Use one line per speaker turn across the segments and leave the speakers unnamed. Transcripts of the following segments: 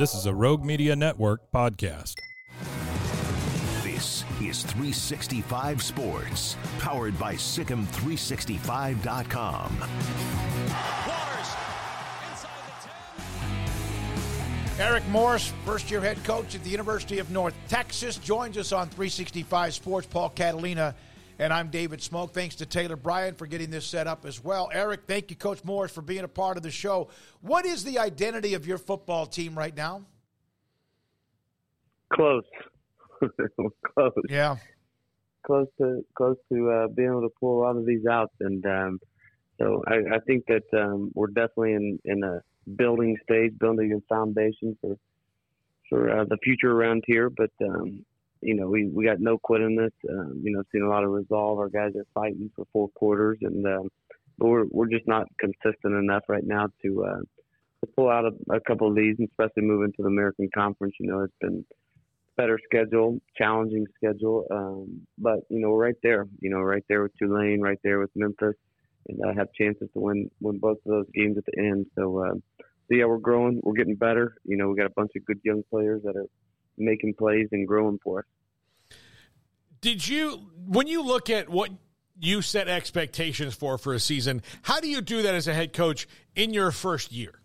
This is a Rogue Media Network podcast.
This is 365 Sports, powered by SicEm365.com.
Eric Morris, first year head coach at the University of North Texas, joins us on 365 Sports. Paul Catalina and I'm David Smoak. Thanks to Taylor Bryan for getting this set up as well. Eric, thank you, Coach Morris, for being a part of the show. What is the identity of your football team right now?
Close. close.
Yeah.
Close to close to uh, being able to pull a lot of these out, and um, so I, I, think that um, we're definitely in in a building stage, building a foundation for for uh, the future around here. But um, you know, we, we got no quit in this. Um, you know, seen a lot of resolve. Our guys are fighting for four quarters, and um, but we're we're just not consistent enough right now to uh, to pull out a, a couple of these, especially moving to the American Conference. You know, it's been better schedule, challenging schedule, um, but you know, we're right there. You know, right there with Tulane, right there with Memphis, and uh, have chances to win win both of those games at the end. So, uh, so yeah, we're growing, we're getting better. You know, we got a bunch of good young players that are making plays and growing for us.
Did you, when you look at what you set expectations for for a season, how do you do that as a head coach in your first year?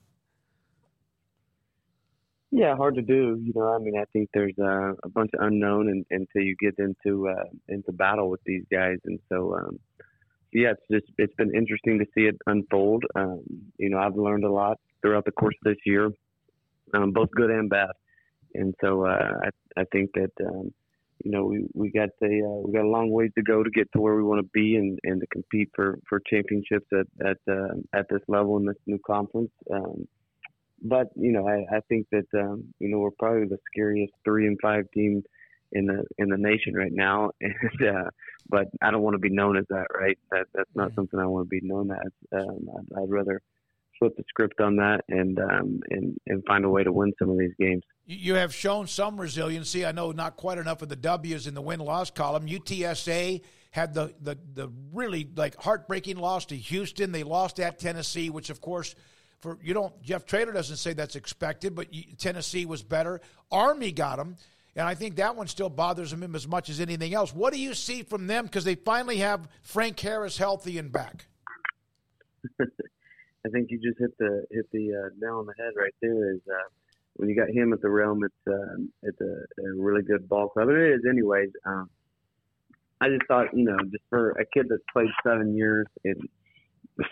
Yeah, hard to do. You know, I mean, I think there's uh, a bunch of unknown and, until you get into uh, into battle with these guys, and so um, yeah, it's just it's been interesting to see it unfold. Um, you know, I've learned a lot throughout the course of this year, um, both good and bad and so uh, I I think that um, you know we we got a uh, we got a long ways to go to get to where we want to be and, and to compete for, for championships at at uh, at this level in this new conference. Um, but you know I, I think that um, you know we're probably the scariest three and five team in the in the nation right now, and uh, but I don't want to be known as that, right? That that's not something I want to be known as. Um, I'd, I'd rather flip the script on that and um, and and find a way to win some of these games.
You have shown some resiliency. I know not quite enough of the W's in the win loss column. UTSA had the, the the really like heartbreaking loss to Houston. They lost at Tennessee, which of course for you don't Jeff Traylor doesn't say that's expected, but Tennessee was better. Army got them. And I think that one still bothers him as much as anything else. What do you see from them? Because they finally have Frank Harris healthy and back.
I think you just hit the hit the uh, nail on the head right there. Is uh, when you got him at the realm, it's uh, it's a, a really good ball club, it is anyways. Um, I just thought, you know, just for a kid that's played seven years and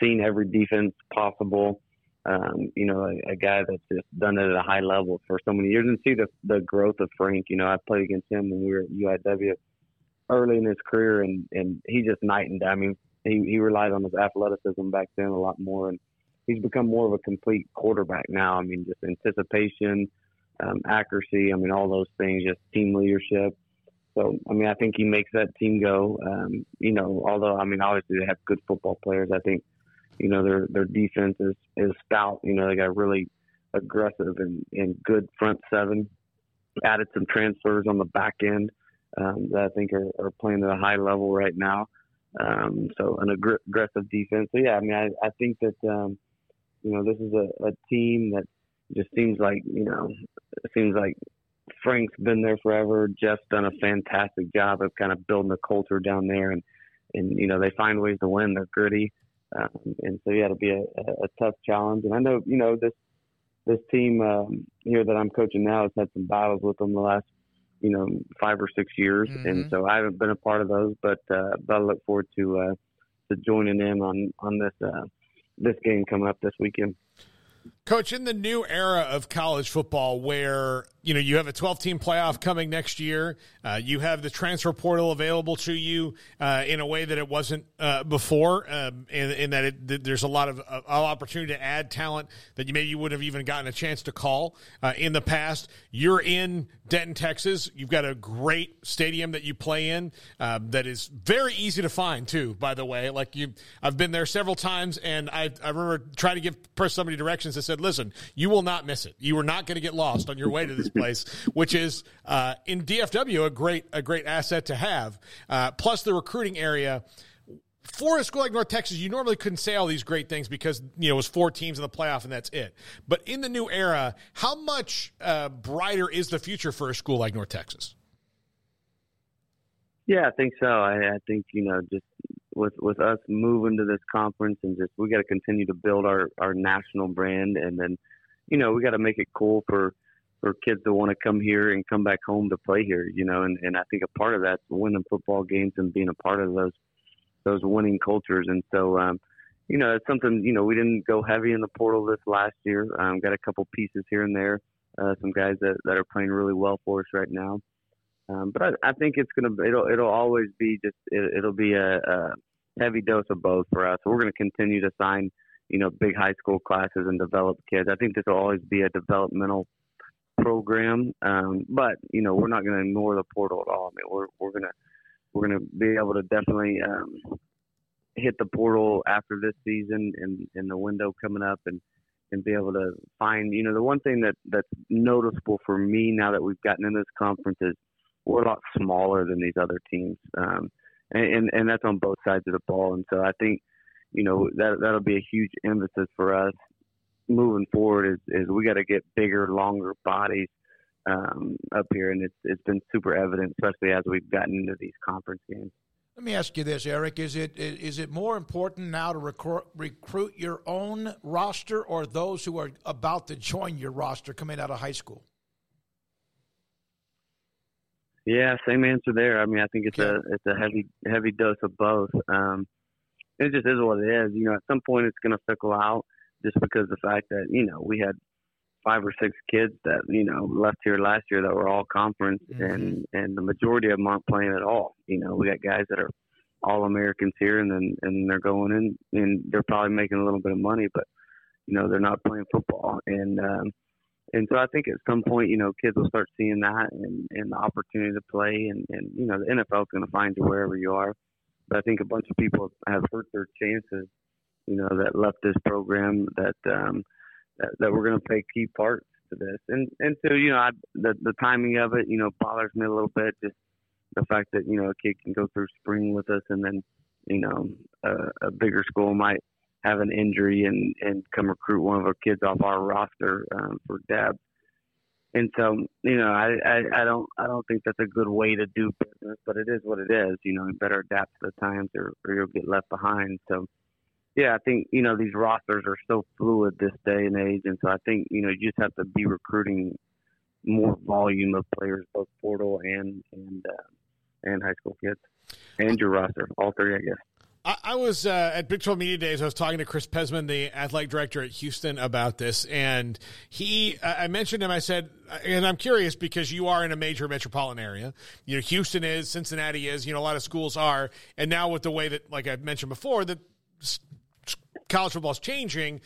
seen every defense possible, um, you know, a, a guy that's just done it at a high level for so many years, and see the the growth of Frank. You know, I played against him when we were at UIW early in his career, and and he just night and day. I mean, he he relied on his athleticism back then a lot more, and he's become more of a complete quarterback now. I mean, just anticipation, um, accuracy. I mean, all those things, just team leadership. So, I mean, I think he makes that team go. Um, you know, although I mean, obviously they have good football players. I think, you know, their their defense is is stout. You know, they got really aggressive and, and good front seven. Added some transfers on the back end um, that I think are, are playing at a high level right now. Um, so an aggressive defense. So yeah, I mean, I, I think that um, you know, this is a, a team that just seems like, you know, it seems like Frank's been there forever. Jeff's done a fantastic job of kind of building a culture down there, and and you know they find ways to win. They're gritty, um, and so yeah, it'll be a, a, tough challenge. And I know you know this this team um, here that I'm coaching now has had some battles with them the last you know five or six years, mm-hmm. and so I haven't been a part of those, but uh, but I look forward to uh, to joining in on on this uh, this game coming up this weekend.
Coach, in the new era of college football, where you know you have a 12 team playoff coming next year, uh, you have the transfer portal available to you uh, in a way that it wasn't uh, before, um, in, in, that it, there's a lot of opportunity to add talent that you maybe you would have even gotten a chance to call uh, in the past. You're in Denton, Texas. You've got a great stadium that you play in uh, that is very easy to find too. By the way, like you, I've been there several times, and I I remember trying to give somebody directions that said, "Listen, you will not miss it. You are not going to get lost on your way to this place," which is uh, in DFW a great a great asset to have. Uh, plus the recruiting area for a school like North Texas, you normally couldn't say all these great things because you know it was four teams in the playoff and that's it. But in the new era, how much uh, brighter is the future for a school like North Texas?
Yeah, I think so. I, I think you know just with with us moving to this conference and just we got to continue to build our our national brand and then you know we got to make it cool for for kids to want to come here and come back home to play here. You know, and and I think a part of that's winning football games and being a part of those those winning cultures. And so, um, you know, it's something, you know, we didn't go heavy in the portal this last year. Um, got a couple pieces here and there, uh, some guys that, that are playing really well for us right now. Um, but I, I think it's to, it'll, it'll always be just, it, will be a, a heavy dose of both for us. We're to continue to sign, you know, big high school classes and develop kids. I think this will always be a developmental program. Um, but, you know, we're not to ignore the portal at all. I mean, we're, we're to, we're to be able to definitely um, hit the portal after this season and, and the window coming up and, and be able to find, you know, the one thing that, that's noticeable for me now that we've gotten in this conference is we're a lot smaller than these other teams. Um, and, and, and that's on both sides of the ball. And so I think, you know, that, that'll be a huge emphasis for us moving forward is, is we got to get bigger, longer bodies um, up here, and it's it's been super evident, especially as we've gotten into these conference games.
Let me ask you this, Eric: Is it is it more important now to recruit, recruit your own roster or those who are about to join your roster coming out of high school?
Yeah, same answer there. I mean, I think it's okay. a it's a heavy heavy dose of both. Um, it just is what it is. You know, at some point it's going to fickle out, just because the fact that you know we had five or six kids that you know left here last year that were all conference, mm-hmm. and and the majority of them aren't playing at all. You know, we got guys that are all Americans here, and then and they're going in, and they're probably making a little bit of money, but you know they're not playing football, and um, and so I think at some point, you know, kids will start seeing that and and the opportunity to play, and and you know the NFL is going to find you wherever you are, but I think a bunch of people have hurt their chances, you know, that left this program that. um that, that we're going to play key parts to this. And and so you know, I, the the timing of it, you know, bothers me a little bit. Just the fact that you know a kid can go through spring with us, and then you know a, a bigger school might have an injury and and come recruit one of our kids off our roster um, for depth. And so, you know, I, I, I don't I don't think that's a good way to do business, but it is what it is. You know, you better adapt to the times or, or you'll get left behind. So yeah, I think you know these rosters are so fluid this day and age, and so I think you know you just have to be recruiting more volume of players, both portal and and uh, and high school kids, and your roster, all three, I guess.
I, I was uh, at Big 12 Media Days. I was talking to Chris Pezman, the athletic director at Houston, about this, and he. I mentioned him. I said, and I'm curious because you are in a major metropolitan area. You know, Houston is, Cincinnati is. You know, a lot of schools are, and now with the way that, like I mentioned before, that college football is changing,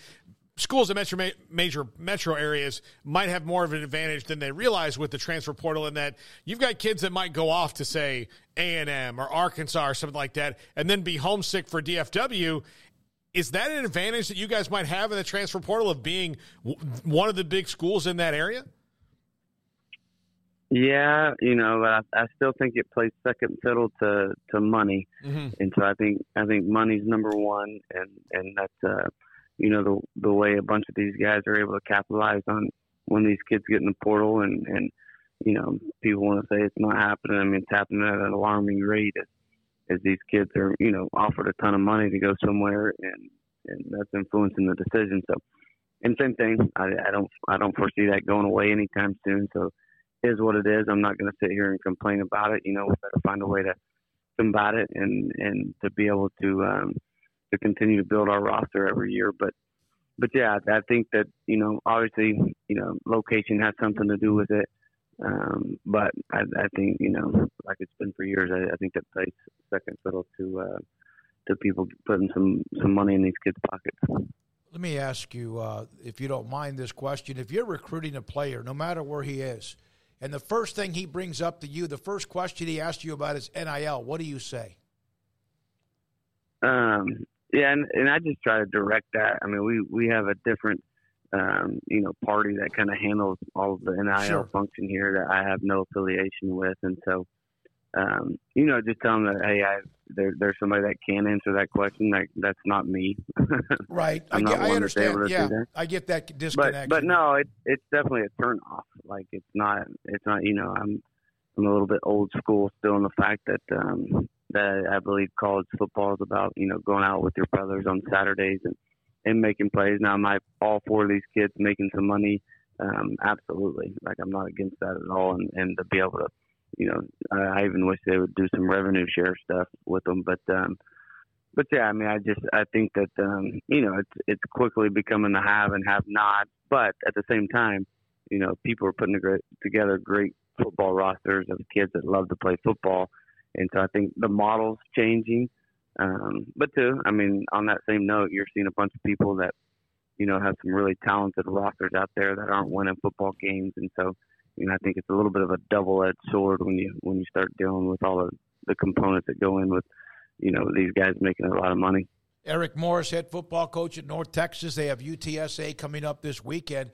schools in metro, major metro areas might have more of an advantage than they realize with the transfer portal in that you've got kids that might go off to say a&m or arkansas or something like that and then be homesick for dfw is that an advantage that you guys might have in the transfer portal of being one of the big schools in that area?
Yeah, you know, but I, I still think it plays second fiddle to to money, mm-hmm. and so I think I think money's number one, and and that's uh, you know the the way a bunch of these guys are able to capitalize on when these kids get in the portal, and and you know people want to say it's not happening. I mean, it's happening at an alarming rate as, as these kids are you know offered a ton of money to go somewhere, and and that's influencing the decision. So and same thing. I, I don't I don't foresee that going away anytime soon. So is what it is. I'm not going to sit here and complain about it. You know, we better find a way to combat it and and to be able to um, to continue to build our roster every year. But but yeah, I think that you know obviously you know location has something to do with it. Um, but I, I think you know like it's been for years. I, I think that plays second fiddle to uh, to people putting some some money in these kids' pockets.
Let me ask you, uh, if you don't mind this question: If you're recruiting a player, no matter where he is, and the first thing he brings up to you, the first question he asks you about is NIL, what do you say?
Um, yeah, and, and I just try to direct that. I mean, we we have a different, um, you know, party that kind of handles all of the NIL sure. function here that I have no affiliation with, and so, um, you know, just tell them that hey, I there, there's somebody that can answer that question. Like that's not me.
right. I, I understand. Yeah, I get that disconnect.
But, but no, it, it's definitely a turn off. Like it's not. It's not. You know, I'm I'm a little bit old school still in the fact that um, that I believe college football is about you know going out with your brothers on Saturdays and and making plays. Now, I all of these kids making some money? Um, absolutely. Like I'm not against that at all, and and to be able to you know, I, I even wish they would do some revenue share stuff with them. But, um, but yeah, I mean, I just I think that um, you know it's it's quickly becoming the have and have not. But at the same time, you know, people are putting together great football rosters of kids that love to play football, and so I think the model's changing. Um, but too, I mean, on that same note, you're seeing a bunch of people that you know have some really talented rosters out there that aren't winning football games, and so you know, I think it's a little bit of a double-edged sword when you when you start dealing with all of the components that go in with, you know, these guys making a lot of money.
Eric Morris, head football coach at North Texas. They have UTSA coming up this weekend.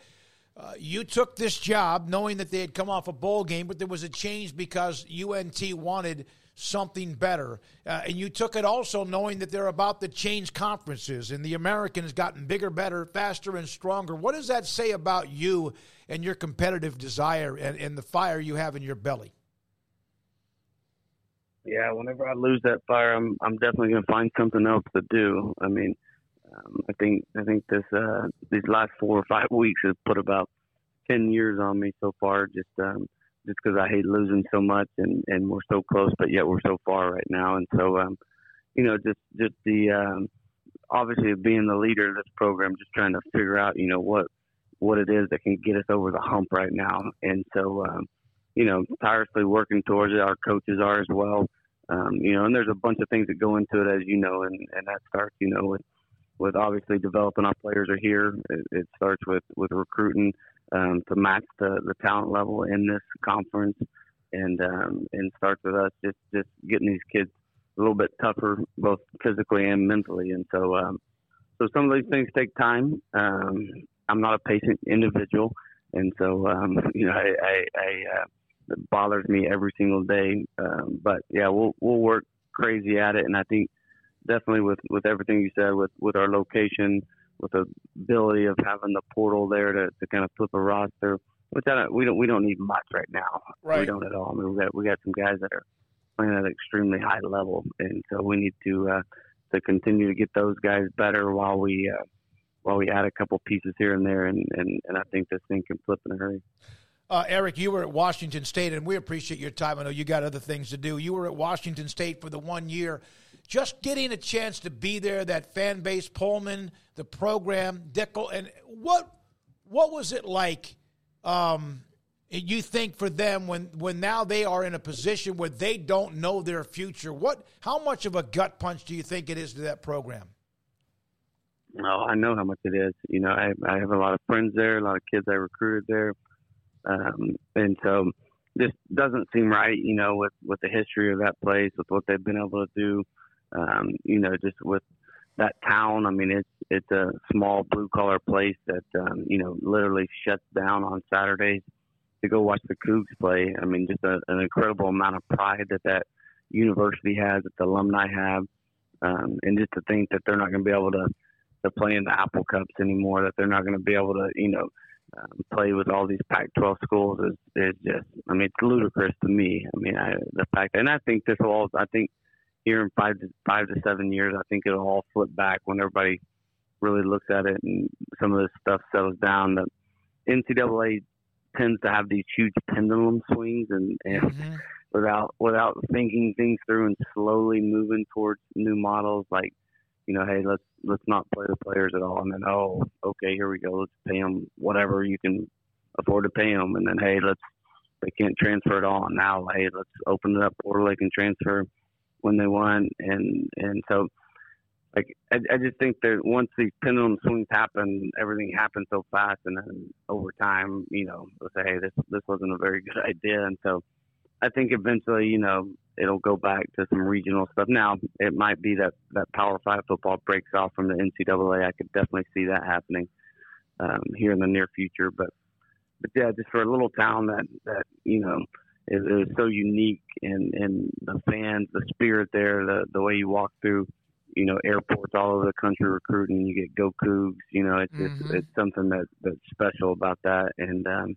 Uh, you took this job knowing that they had come off a bowl game, but there was a change because UNT wanted – something better. Uh, and you took it also knowing that they're about to change conferences and the American has gotten bigger, better, faster, and stronger. What does that say about you and your competitive desire and, and the fire you have in your belly?
Yeah, whenever I lose that fire, I'm I'm definitely going to find something else to do. I mean, um, I think I think this uh, these last four or five weeks has put about ten years on me so far. Just um, just because I hate losing so much and and we're so close, but yet we're so far right now. And so, um, you know, just just the um, obviously being the leader of this program, just trying to figure out, you know, what what it is that can get us over the hump right now. And so, um, you know, tirelessly working towards it. Our coaches are as well. Um, you know, and there's a bunch of things that go into it, as you know, and and that starts, you know, with with obviously developing our players are here. It, it starts with with recruiting um, to match the, the talent level in this conference, and um, and starts with us just just getting these kids a little bit tougher, both physically and mentally. And so, um, so some of these things take time. Um, I'm not a patient individual, and so um, you know, I, I, I uh, it bothers me every single day. Um, but yeah, we'll we'll work crazy at it, and I think definitely with with everything you said with with our location with the ability of having the portal there to, to kind of flip a roster, which I don't, we don't we don't need much right now.
Right.
We don't at all. I mean, we got we got some guys that are playing at an extremely high level, and so we need to uh, to continue to get those guys better while we uh, while we add a couple pieces here and there, and, and, and I think this thing can flip in a hurry.
Uh, Eric, you were at Washington State, and we appreciate your time. I know you got other things to do. You were at Washington State for the one year just getting a chance to be there, that fan base, Pullman, the program, Dickert, and what what was it like? Um, you think for them when when now they are in a position where they don't know their future? What how much of a gut punch do you think it is to that program?
Oh, I know how much it is. You know, I I have a lot of friends there, a lot of kids I recruited there, um, and so this doesn't seem right. You know, with with the history of that place, with what they've been able to do um, you know, just with that town. I mean, it's it's a small blue collar place that um, you know literally shuts down on Saturdays to go watch the Cougs play. I mean, just a, an incredible amount of pride that that university has, that the alumni have, um, and just to think that they're not going to be able to to play in the Apple Cups anymore, that they're not going to be able to, you know. Um, play with all these Pac-12 schools is, is just, I mean, it's ludicrous to me. I mean, I, the fact, and I think this will all, I think here in five to five to seven years, I think it'll all flip back when everybody really looks at it and some of this stuff settles down, the NCAA tends to have these huge pendulum swings and, and mm-hmm. without without thinking things through and slowly moving towards new models like you know hey let's let's not play the players at all. And then oh okay here we go. Let's pay them whatever you can afford to pay them and then hey let's they can't transfer it all. Now hey let's open it up portal they can transfer when they want. And and so like I, I just think that once these pendulum swings happen, everything happens so fast, and then over time, you know, they'll say, "Hey, this this wasn't a very good idea," and so I think eventually, you know, it'll go back to some regional stuff. Now, it might be that that Power Five football breaks off from the NCAA. I could definitely see that happening um, here in the near future, but but yeah, just for a little town that that you know is, is so unique, and and the fans, the spirit there, the the way you walk through you know airports all over the country recruiting. You get Go Cougs. You know, it's mm-hmm. it's, it's something that that's special about that. And um,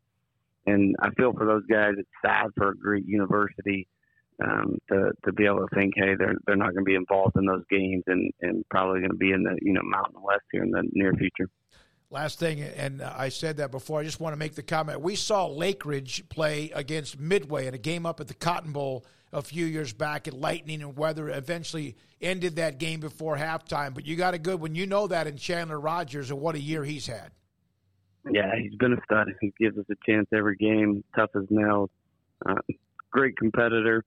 and I feel for those guys. It's sad for a great university um, to to be able to think, hey, they're they're not going to be involved in those games, and and probably going to be in the you know Mountain West here in the near future.
Last thing, and I said that before. I just want to make the comment. We saw Lakeridge play against Midway in a game up at the Cotton Bowl a few years back, and lightning and weather eventually ended that game before halftime. But you got a good one. You know that in Chandler Rogers, and what a year he's had.
Yeah, he's been a stud. He gives us a chance every game, tough as nails. Uh, great competitor.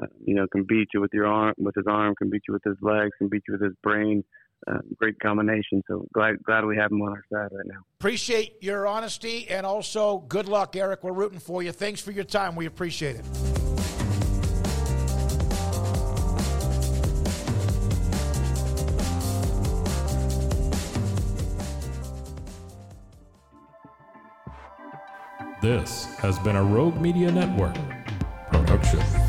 Uh, you know, can beat you with your arm, with his arm, can beat you with his legs, can beat you with his brain uh, great combination. So glad glad we have him on our side right now.
Appreciate your honesty and also good luck, Eric. We're rooting for you. Thanks for your time. We appreciate it.
This has been a Rogue Media Network production.